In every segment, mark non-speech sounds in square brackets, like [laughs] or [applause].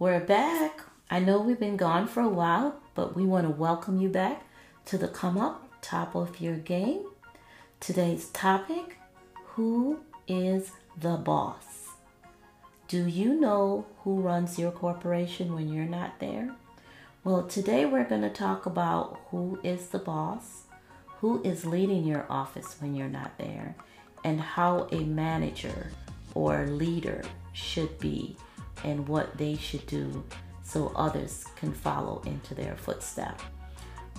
We're back. I know we've been gone for a while, but we want to welcome you back to the Come Up Top of Your Game. Today's topic Who is the boss? Do you know who runs your corporation when you're not there? Well, today we're going to talk about who is the boss, who is leading your office when you're not there, and how a manager or leader should be and what they should do so others can follow into their footsteps.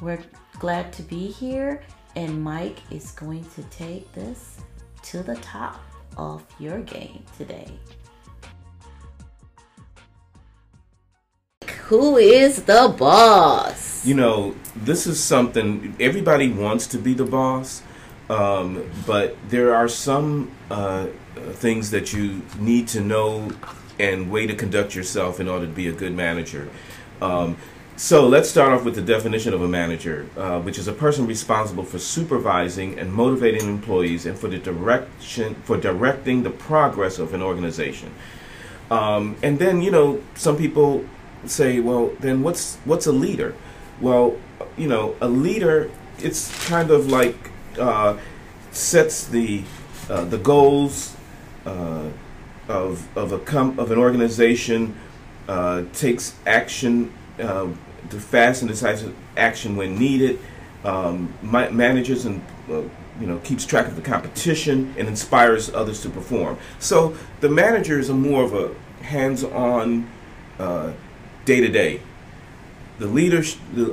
We're glad to be here, and Mike is going to take this to the top of your game today. Who is the boss? You know, this is something everybody wants to be the boss, um, but there are some uh, things that you need to know and way to conduct yourself in order to be a good manager. Um, so let's start off with the definition of a manager, uh, which is a person responsible for supervising and motivating employees and for the direction for directing the progress of an organization. Um, and then you know some people say, well, then what's what's a leader? Well, you know, a leader it's kind of like uh, sets the uh, the goals uh, of of a com- of an organization, uh, takes action uh, to fast and decisive action when needed, um, manages and uh, you know keeps track of the competition and inspires others to perform. So the manager is a more of a hands-on, day to day. The leader,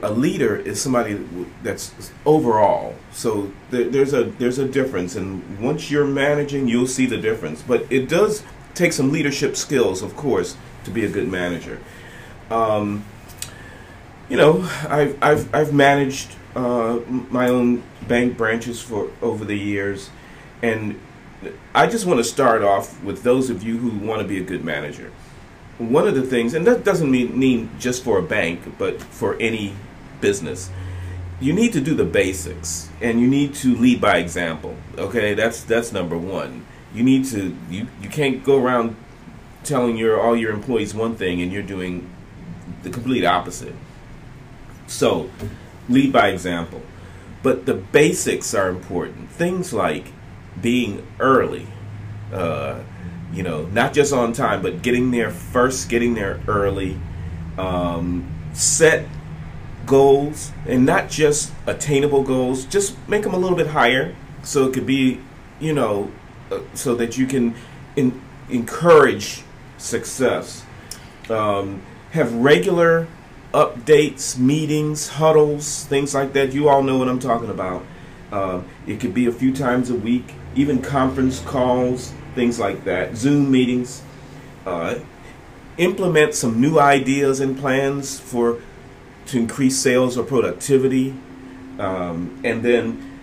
a leader is somebody that's overall. So there's a there's a difference, and once you're managing, you'll see the difference. But it does take some leadership skills, of course, to be a good manager. Um, you know, I've I've I've managed uh, my own bank branches for over the years, and I just want to start off with those of you who want to be a good manager. One of the things, and that doesn't mean, mean just for a bank, but for any business, you need to do the basics, and you need to lead by example. Okay, that's that's number one. You need to you you can't go around telling your all your employees one thing and you're doing the complete opposite so, lead by example. But the basics are important. Things like being early, uh, you know, not just on time, but getting there first, getting there early, um, set goals, and not just attainable goals, just make them a little bit higher so it could be, you know, uh, so that you can in, encourage success. Um, have regular updates, meetings, huddles, things like that. You all know what I'm talking about. Uh, it could be a few times a week, even conference calls, things like that, Zoom meetings. Uh, implement some new ideas and plans for to increase sales or productivity. Um, and then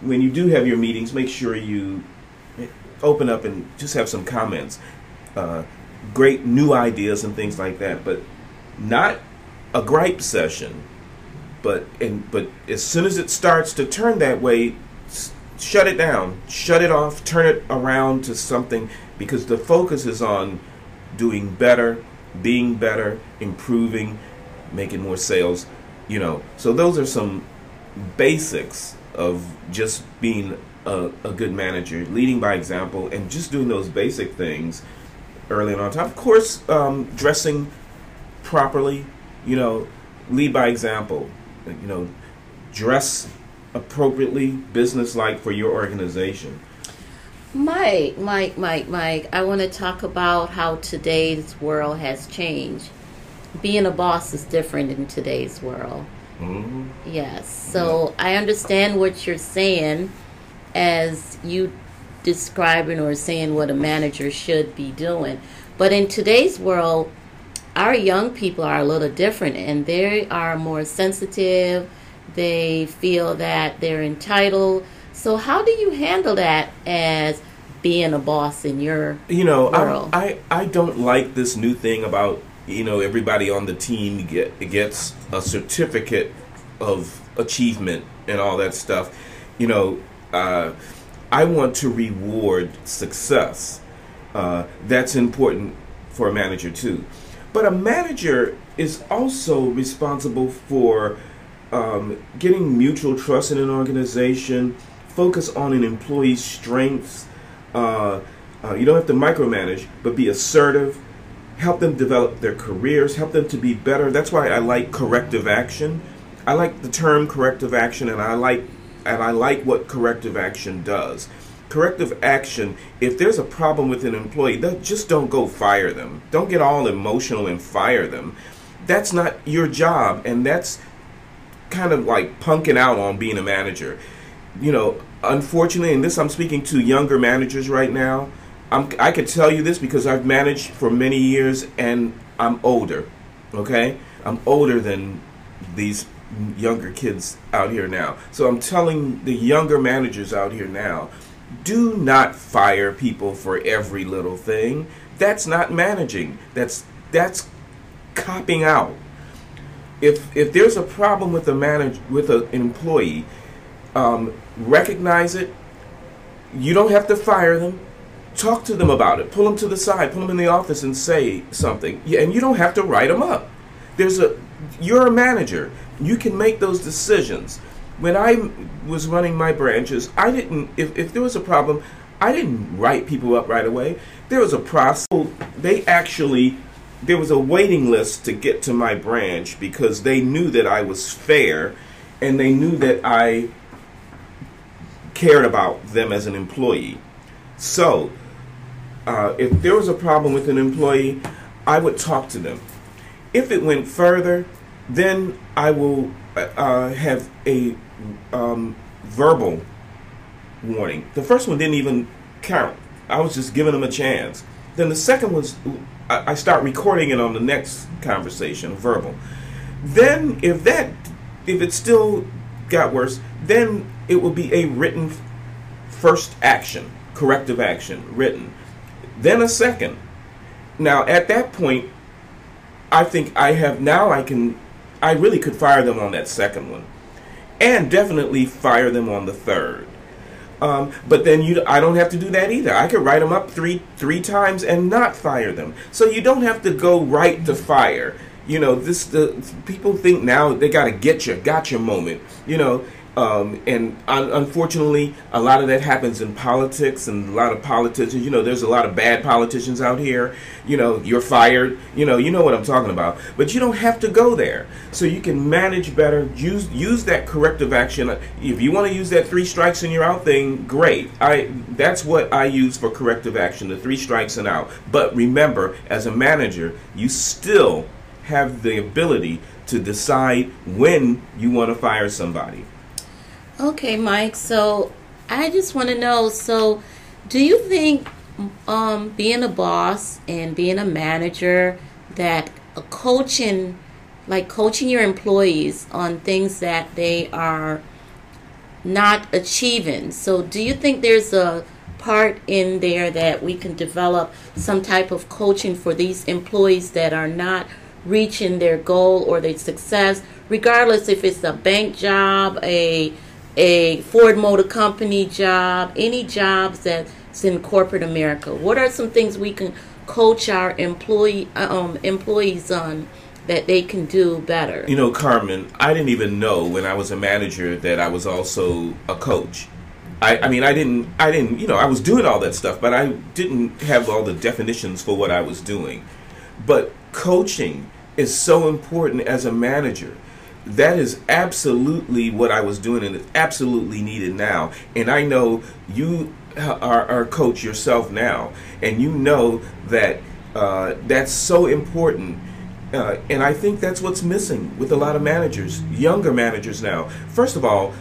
when you do have your meetings, make sure you open up and just have some comments. Uh, great new ideas and things like that, but not a gripe session, but and but as soon as it starts to turn that way, shut it down, shut it off, turn it around to something because the focus is on doing better, being better, improving, making more sales. You know, so those are some basics of just being a, a good manager, leading by example, and just doing those basic things early and on time. Of course, um, dressing properly, you know, lead by example. You know, dress appropriately, business-like for your organization. Mike, Mike, Mike, Mike, I want to talk about how today's world has changed. Being a boss is different in today's world. Mm-hmm. Yes. So yeah. I understand what you're saying as you describing or saying what a manager should be doing. But in today's world, our young people are a little different and they are more sensitive. They feel that they're entitled. So how do you handle that as being a boss in your you know world? I, I I don't like this new thing about you know everybody on the team get gets a certificate of achievement and all that stuff. You know, uh, I want to reward success. Uh, that's important for a manager too. But a manager is also responsible for um, getting mutual trust in an organization, focus on an employee's strengths. Uh, uh, you don't have to micromanage, but be assertive, help them develop their careers, help them to be better. That's why I like corrective action. I like the term corrective action, and I like and I like what corrective action does. Corrective action, if there's a problem with an employee, just don't go fire them. Don't get all emotional and fire them. That's not your job, and that's kind of like punking out on being a manager. You know, unfortunately, and this I'm speaking to younger managers right now. I'm, I could tell you this because I've managed for many years and I'm older. Okay, I'm older than these younger kids out here now. So I'm telling the younger managers out here now, do not fire people for every little thing. That's not managing. That's that's copping out if if there's a problem with a manager with a, an employee, um, recognize it. You don't have to fire them. Talk to them about it. Pull them to the side. Pull them in the office and say something. Yeah, and you don't have to write them up. There's a you're a manager. You can make those decisions. When I was running my branches, I didn't. If if there was a problem, I didn't write people up right away. There was a process. They actually there was a waiting list to get to my branch because they knew that I was fair and they knew that I cared about them as an employee. So, uh, if there was a problem with an employee, I would talk to them. If it went further, then I will uh, have a um, verbal warning. The first one didn't even count. I was just giving them a chance. Then the second was I, start recording it on the next conversation, verbal. Then, if that, if it still got worse, then it will be a written first action, corrective action, written. Then a second. Now, at that point, I think I have now I can, I really could fire them on that second one, and definitely fire them on the third. Um, but then you, I don't have to do that either. I could write them up three three times and not fire them. So you don't have to go right to fire. You know, this the people think now they got to get you, got your moment. You know, um, and un- unfortunately, a lot of that happens in politics, and a lot of politicians. You know, there's a lot of bad politicians out here. You know, you're fired. You know, you know what I'm talking about. But you don't have to go there. So you can manage better. Use use that corrective action. If you want to use that three strikes and you're out thing, great. I that's what I use for corrective action. The three strikes and out. But remember, as a manager, you still have the ability to decide when you want to fire somebody. Okay, Mike. So I just want to know. So, do you think um, being a boss and being a manager that a coaching, like coaching your employees on things that they are not achieving? So, do you think there's a part in there that we can develop some type of coaching for these employees that are not reaching their goal or their success, regardless if it's a bank job, a a Ford Motor Company job, any jobs that's in corporate America? What are some things we can coach our employee um, employees on that they can do better? You know, Carmen, I didn't even know when I was a manager that I was also a coach. I, I mean, I didn't, I didn't, you know, I was doing all that stuff, but I didn't have all the definitions for what I was doing. But coaching is so important as a manager that is absolutely what I was doing and it's absolutely needed now. And I know you are, are coach yourself now, and you know that uh, that's so important. Uh, and I think that's what's missing with a lot of managers, younger managers now. First of all,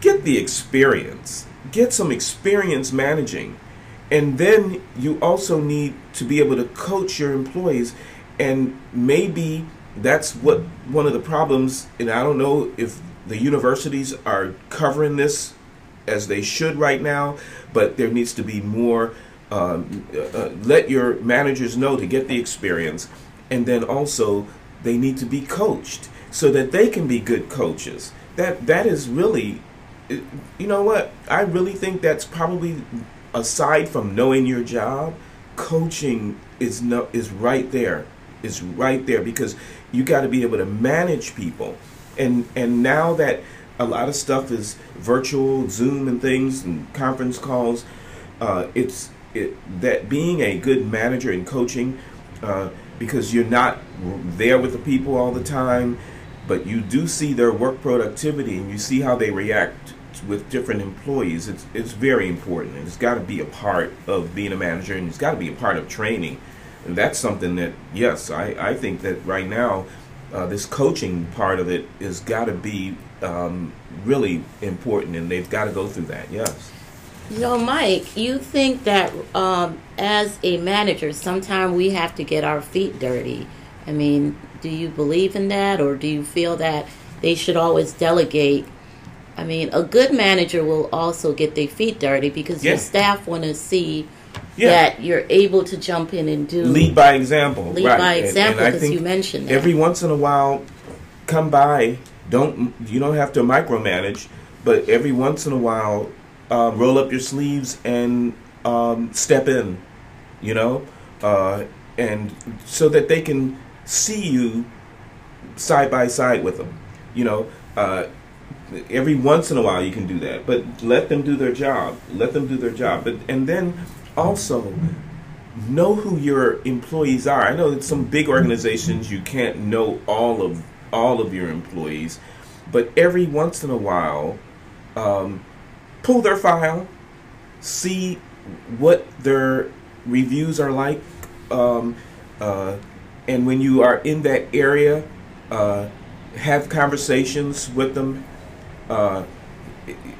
get the experience, get some experience managing. And then you also need to be able to coach your employees and maybe that's what one of the problems, and I don't know if the universities are covering this as they should right now, but there needs to be more. Um, uh, uh, let your managers know to get the experience, and then also they need to be coached so that they can be good coaches. That that is really, you know what? I really think that's probably aside from knowing your job, coaching is no is right there is right there because you got to be able to manage people, and and now that a lot of stuff is virtual, Zoom and things, and conference calls, uh, it's it, that being a good manager and coaching, uh, because you're not there with the people all the time, but you do see their work productivity and you see how they react with different employees. It's it's very important, and it's got to be a part of being a manager, and it's got to be a part of training. And that's something that yes, I I think that right now. Uh, this coaching part of it has got to be um, really important, and they've got to go through that. Yes. Know, Mike, you think that um, as a manager, sometimes we have to get our feet dirty. I mean, do you believe in that, or do you feel that they should always delegate? I mean, a good manager will also get their feet dirty because Yeah. your staff want to see Yeah. that you're able to jump in and do Lead by example. lead right. by example I because think you mentioned that. every once in a while come by don't you don't have to micromanage but every once in a while um, roll up your sleeves and um, step in you know uh, and so that they can see you side by side with them you know uh, every once in a while you can do that but let them do their job let them do their job but and then also know who your employees are. I know that some big organizations you can't know all of all of your employees, but every once in a while, um, pull their file, see what their reviews are like, um, uh, and when you are in that area, uh, have conversations with them. Uh,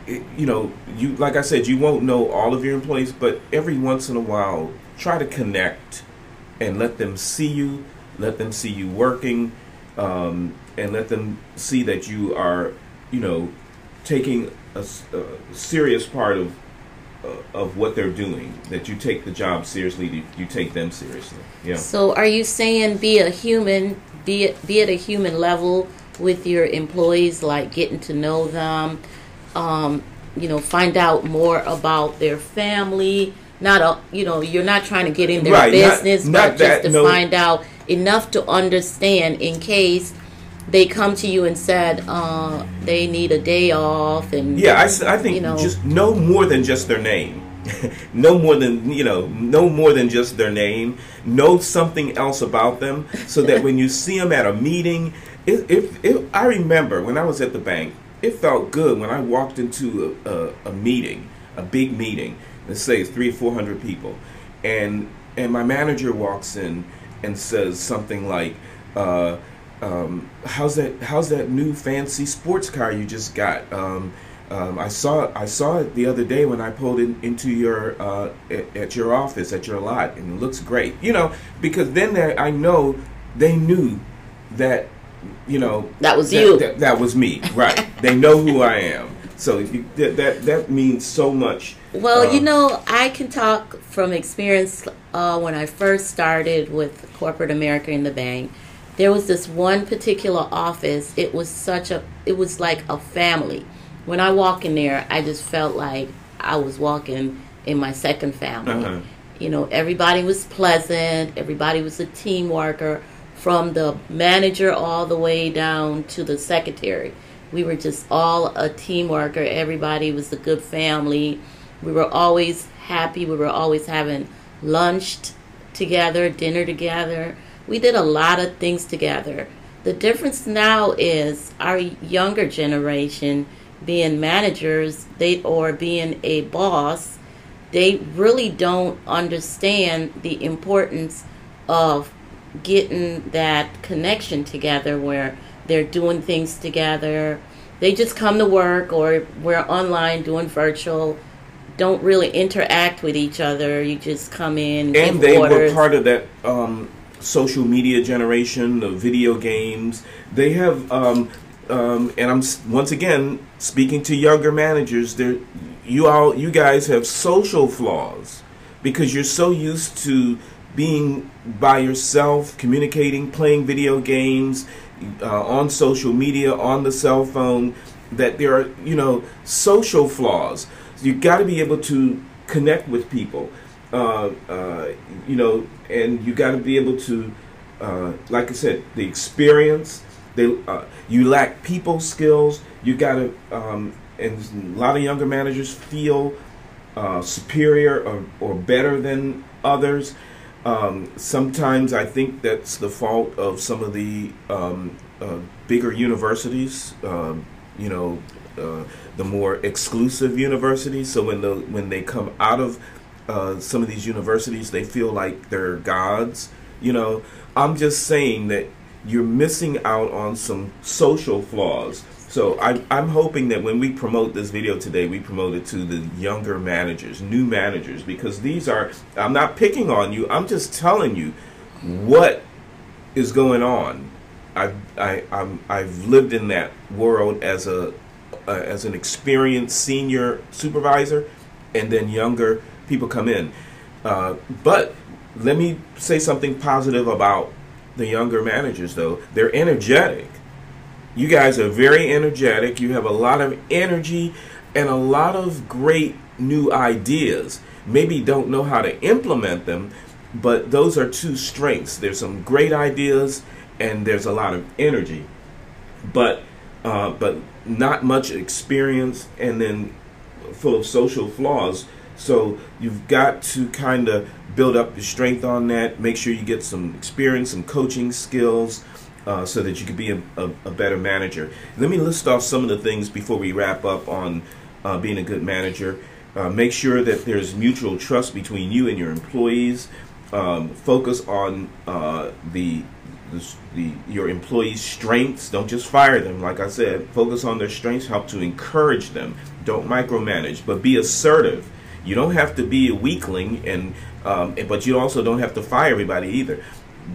it- you know, you like I said, you won't know all of your employees, but every once in a while, try to connect and let them see you, let them see you working, um, and let them see that you are, you know, taking a serious part of uh, of what they're doing. That you take the job seriously, you, you take them seriously. Yeah. So, are you saying be a human, be be at a human level with your employees, like getting to know them, um, you know, find out more about their family? Not a, you know, you're not trying to get in their Right, business, not but just that, to no. find out enough to understand in case they come to you and said uh, they need a day off and Yeah, I, I think You know. just no more than just their name. [laughs] no more than you know, no more than just their name. Know something else about them, so that when you see them at a meeting, if, if, if I remember when I was at the bank, it felt good when I walked into a, a, a meeting, a big meeting. Let's say it's three or four hundred people, and and my manager walks in and says something like. Uh, um, how's that? How's that new fancy sports car you just got? Um, um, I saw I saw it the other day when I pulled in, into your uh, at, at your office at your lot, and it looks great. You know, because then I know they knew that you know That was that, you. That, that was me, right? They know who I am, so you, that, that that means so much. Well, you Um, know, I can talk from experience uh, when I first started with corporate America in the bank. There was this one particular office. It was such a, it was like a family. When I walk in there, I just felt like I was walking in my second family. Uh-huh. You know, everybody was pleasant. Everybody was a team worker, from the manager all the way down to the secretary. We were just all a team worker. Everybody was a good family. We were always happy. We were always having lunch together, dinner together. We did a lot of things together. The difference now is our younger generation being managers, they or being a boss, they really don't understand the importance of getting that connection together where they're doing things together. They just come to work or we're online doing virtual, don't really interact with each other. You just come in and they orders. were part of that um, social media generation, the video games. They have, um, um, and I'm once again speaking to younger managers. There, you all, you guys have social flaws because you're so used to being by yourself, communicating, playing video games, uh, on social media, on the cell phone. That there are, you know, social flaws. You got to be able to connect with people uh, uh, you know, and you got to be able to uh, like I said, the experience. They, uh, you lack people skills. You got to, um, and a lot of younger managers feel uh, superior or, or better than others. Um, sometimes I think that's the fault of some of the um, uh, bigger universities. Um, you know, uh, the more exclusive universities. So when the when they come out of uh, some of these universities, they feel like they're gods. You know, I'm just saying that you're missing out on some social flaws. So I, I'm hoping that when we promote this video today, we promote it to the younger managers, new managers, because these are, I'm not picking on you, I'm just telling you what is going on. I've, I, I'm, I've lived in that world as a uh, as an experienced senior supervisor, and then younger people come in. Uh, but let me say something positive about the younger managers, though. They're energetic. You guys are very energetic. You have a lot of energy and a lot of great new ideas. Maybe don't know how to implement them, but those are two strengths. There's some great ideas and there's a lot of energy. But uh, but not much experience and then full of social flaws. So you've got to kind of build up your strength on that. Make sure you get some experience, some coaching skills, uh, so that you can be a, a, a, better manager. Let me list off some of the things before we wrap up on uh, being a good manager. Uh, make sure that there's mutual trust between you and your employees. Um, focus on uh, the the, the, your employees' strengths. Don't just fire them. Like I said, focus on their strengths. Help to encourage them. Don't micromanage, but be assertive. You don't have to be a weakling, and um, but you also don't have to fire everybody either.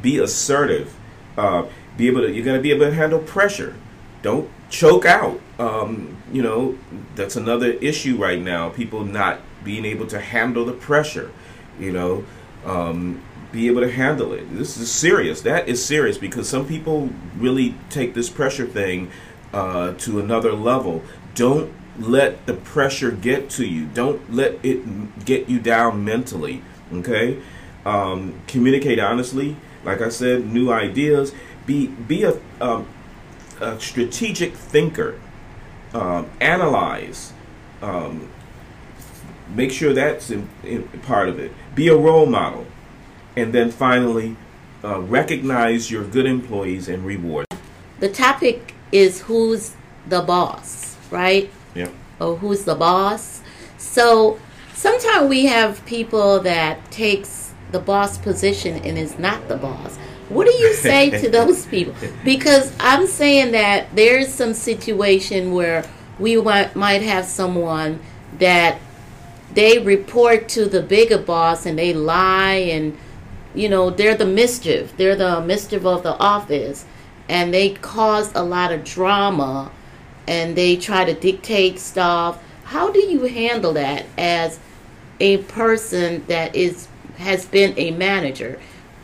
Be assertive. Uh, be able to. You're going to be able to handle pressure. Don't choke out. Um, you know that's another issue right now. People not being able to handle the pressure. You know. Um, be able to handle it. This is serious. That is serious because some people really take this pressure thing uh, to another level. Don't let the pressure get to you. Don't let it get you down mentally. Okay, um, communicate honestly. Like I said, new ideas. Be be a, um, a strategic thinker. Um, analyze. Um, make sure that's in, in part of it. Be a role model and then finally, uh, recognize your good employees and reward. The topic is who's the boss, right? Yeah. Or who's the boss. So sometimes we have people that takes the boss position and is not the boss. What do you say to [laughs] those people? Because I'm saying that there's some situation where we might, might have someone that they report to the bigger boss and they lie and you know, they're the mischief. They're the mischief of the office. And they cause a lot of drama and they try to dictate stuff. How do you handle that as a person that is has been a manager?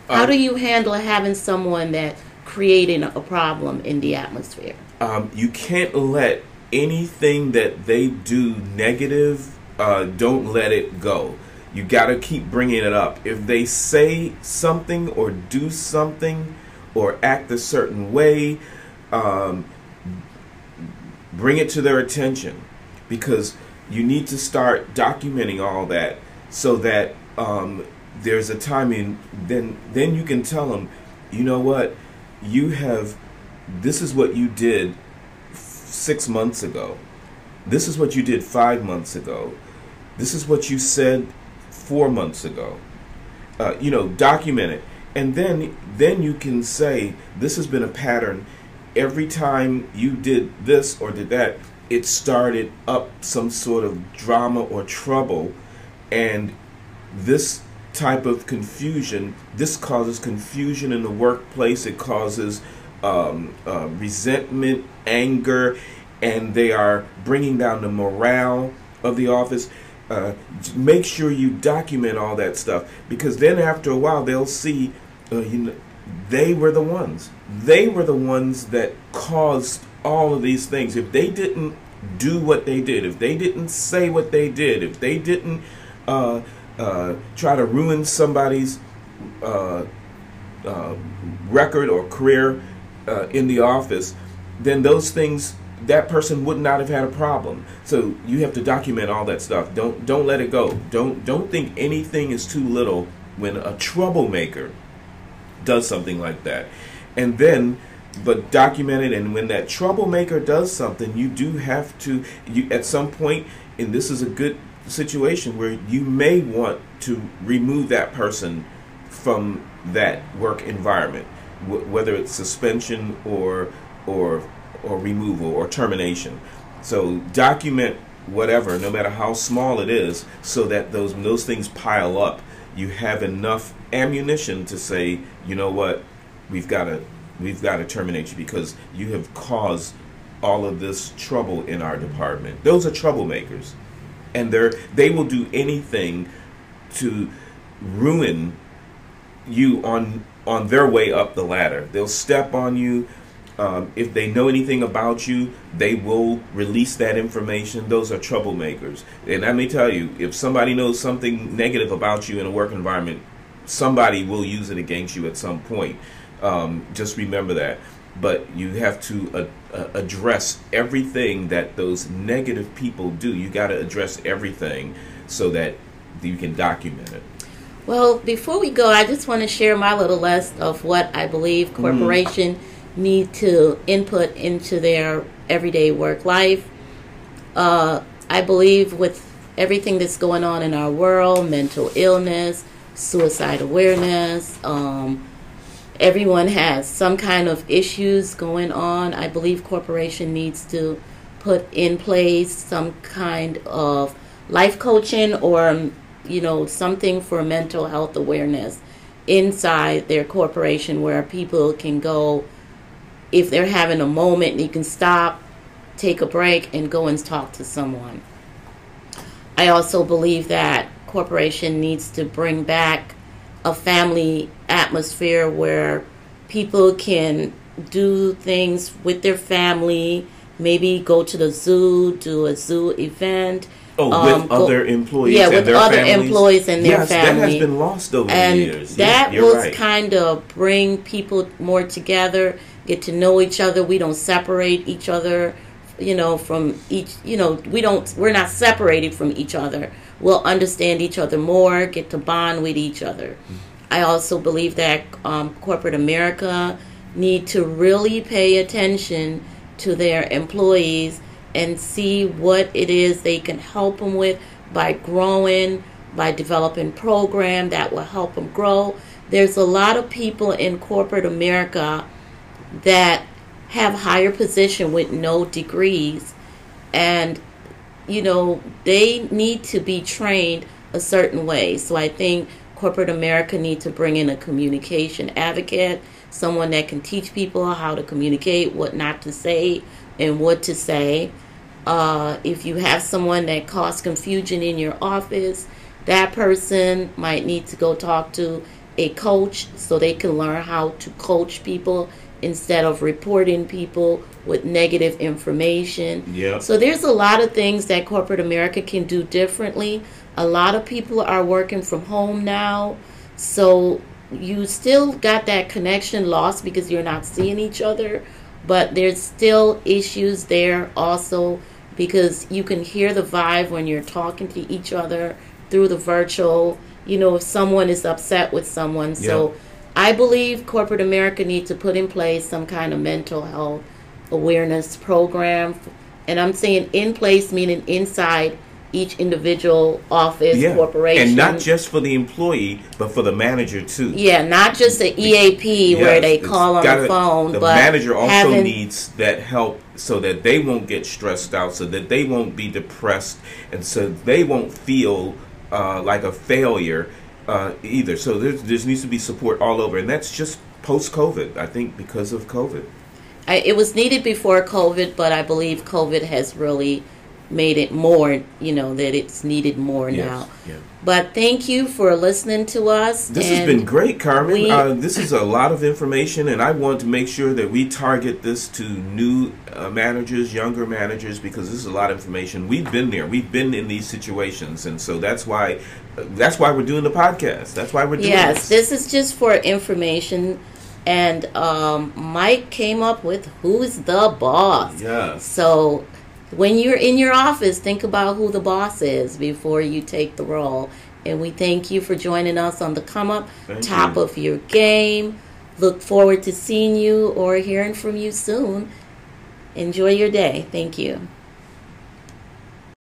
How um, do you handle having someone that creating a problem in the atmosphere? Um, you can't let anything that they do negative. Uh, don't let it go you got to keep bringing it up. If they say something or do something or act a certain way, um, bring it to their attention because you need to start documenting all that so that um, there's a timing. Then then you can tell them, you know what, you have. This is what you did six months ago. This is what you did five months ago. This is what you said four months ago. Uh, you know, document it, and then then you can say this has been a pattern. Every time you did this or did that, it started up some sort of drama or trouble, and this type of confusion. This causes confusion in the workplace. It causes um, uh, resentment, anger, and they are bringing down the morale of the office uh, make sure you document all that stuff because then after a while they'll see uh, you know they were the ones they were the ones that caused all of these things if they didn't do what they did if they didn't say what they did if they didn't uh, uh try to ruin somebody's uh, uh, record or career uh, in the office, then those things that person would not have had a problem. So you have to document all that stuff. Don't don't let it go. Don't don't think anything is too little when a troublemaker does something like that. And then but document it and when that troublemaker does something, you do have to you at some point and this is a good situation where you may want to remove that person from that work environment, w- whether it's suspension or or or removal or termination. So document whatever, no matter how small it is, so that those those things pile up, you have enough ammunition to say, you know what, we've got to we've got to terminate you because you have caused all of this trouble in our department. Those are troublemakers, and they're they will do anything to ruin you on on their way up the ladder. They'll step on you. Um, if they know anything about you, they will release that information. Those are troublemakers. And let me tell you, if somebody knows something negative about you in a work environment, somebody will use it against you at some point. Um, just remember that. But you have to uh, uh, address everything that those negative people do. You got to address everything so that you can document it. Well, before we go, I just want to share my little list of what I believe Mm-hmm. corporation mm. need to input into their everyday work life. Uh, I believe with everything that's going on in our world, mental illness, suicide awareness, um, everyone has some kind of issues going on. I believe corporation needs to put in place some kind of life coaching or um, you know something for mental health awareness inside their corporation where people can go if they're having a moment you can stop take a break and go and talk to someone i also believe that corporation needs to bring back a family atmosphere where people can do things with their family maybe go to the zoo do a zoo event Oh, um, with go- other employees. yeah, and with their other families? employees and their yes, that has been lost over and the years. that yeah, was right. kind of bring people more together get to know each other we don't separate each other you know from each you know we don't we're not separated from each other we'll understand each other more get to bond with each other. I also believe that um, corporate america need to really pay attention to their employees and see what it is they can help them with by growing by developing program that will help them grow. There's a lot of people in corporate america that have higher position with no degrees and you know they need to be trained a certain way. So i think corporate america need to bring in a communication advocate someone that can teach people how to communicate what not to say and what to say. Uh, if you have someone that causes confusion in your office that person might need to go talk to a coach so they can learn how to coach people instead of reporting people with negative information. Yep. So there's a lot of things that corporate America can do differently. A lot of people are working from home now. So you still got that connection lost because you're not seeing each other, but there's still issues there also because you can hear the vibe when you're talking to each other through the virtual, you know, if someone is upset with someone. So Yeah. I believe corporate America needs to put in place some kind of mental health awareness program. And I'm saying in place, meaning inside each individual office, yeah. corporation. And not just for the employee, but for the manager too. Yeah, not just the EAP where they call on gotta- the phone, but The manager also having, needs that help so that they won't get stressed out, so that they won't be depressed, and so they won't feel uh, like a failure uh, either. So there there needs to be support all over, and that's just post COVID. I think because of COVID. I, it was needed before COVID, but I believe COVID has really made it more, you know, that it's needed more Yes, now. yeah. But thank you for listening to us. This has been great, Carmen. we- uh, this is a lot of information, and I want to make sure that we target this to new uh, managers, younger managers, because this is a lot of information. We've been there. We've been in these situations, and so that's why that's why we're doing the podcast. That's why we're doing Yes, this. this is just for information. And um, Mike came up with who's the boss. Yes. So when you're in your office, think about who the boss is before you take the role. And we thank you for joining us on the come up, Thank top you. of your game. Look forward to seeing you or hearing from you soon. Enjoy your day. Thank you.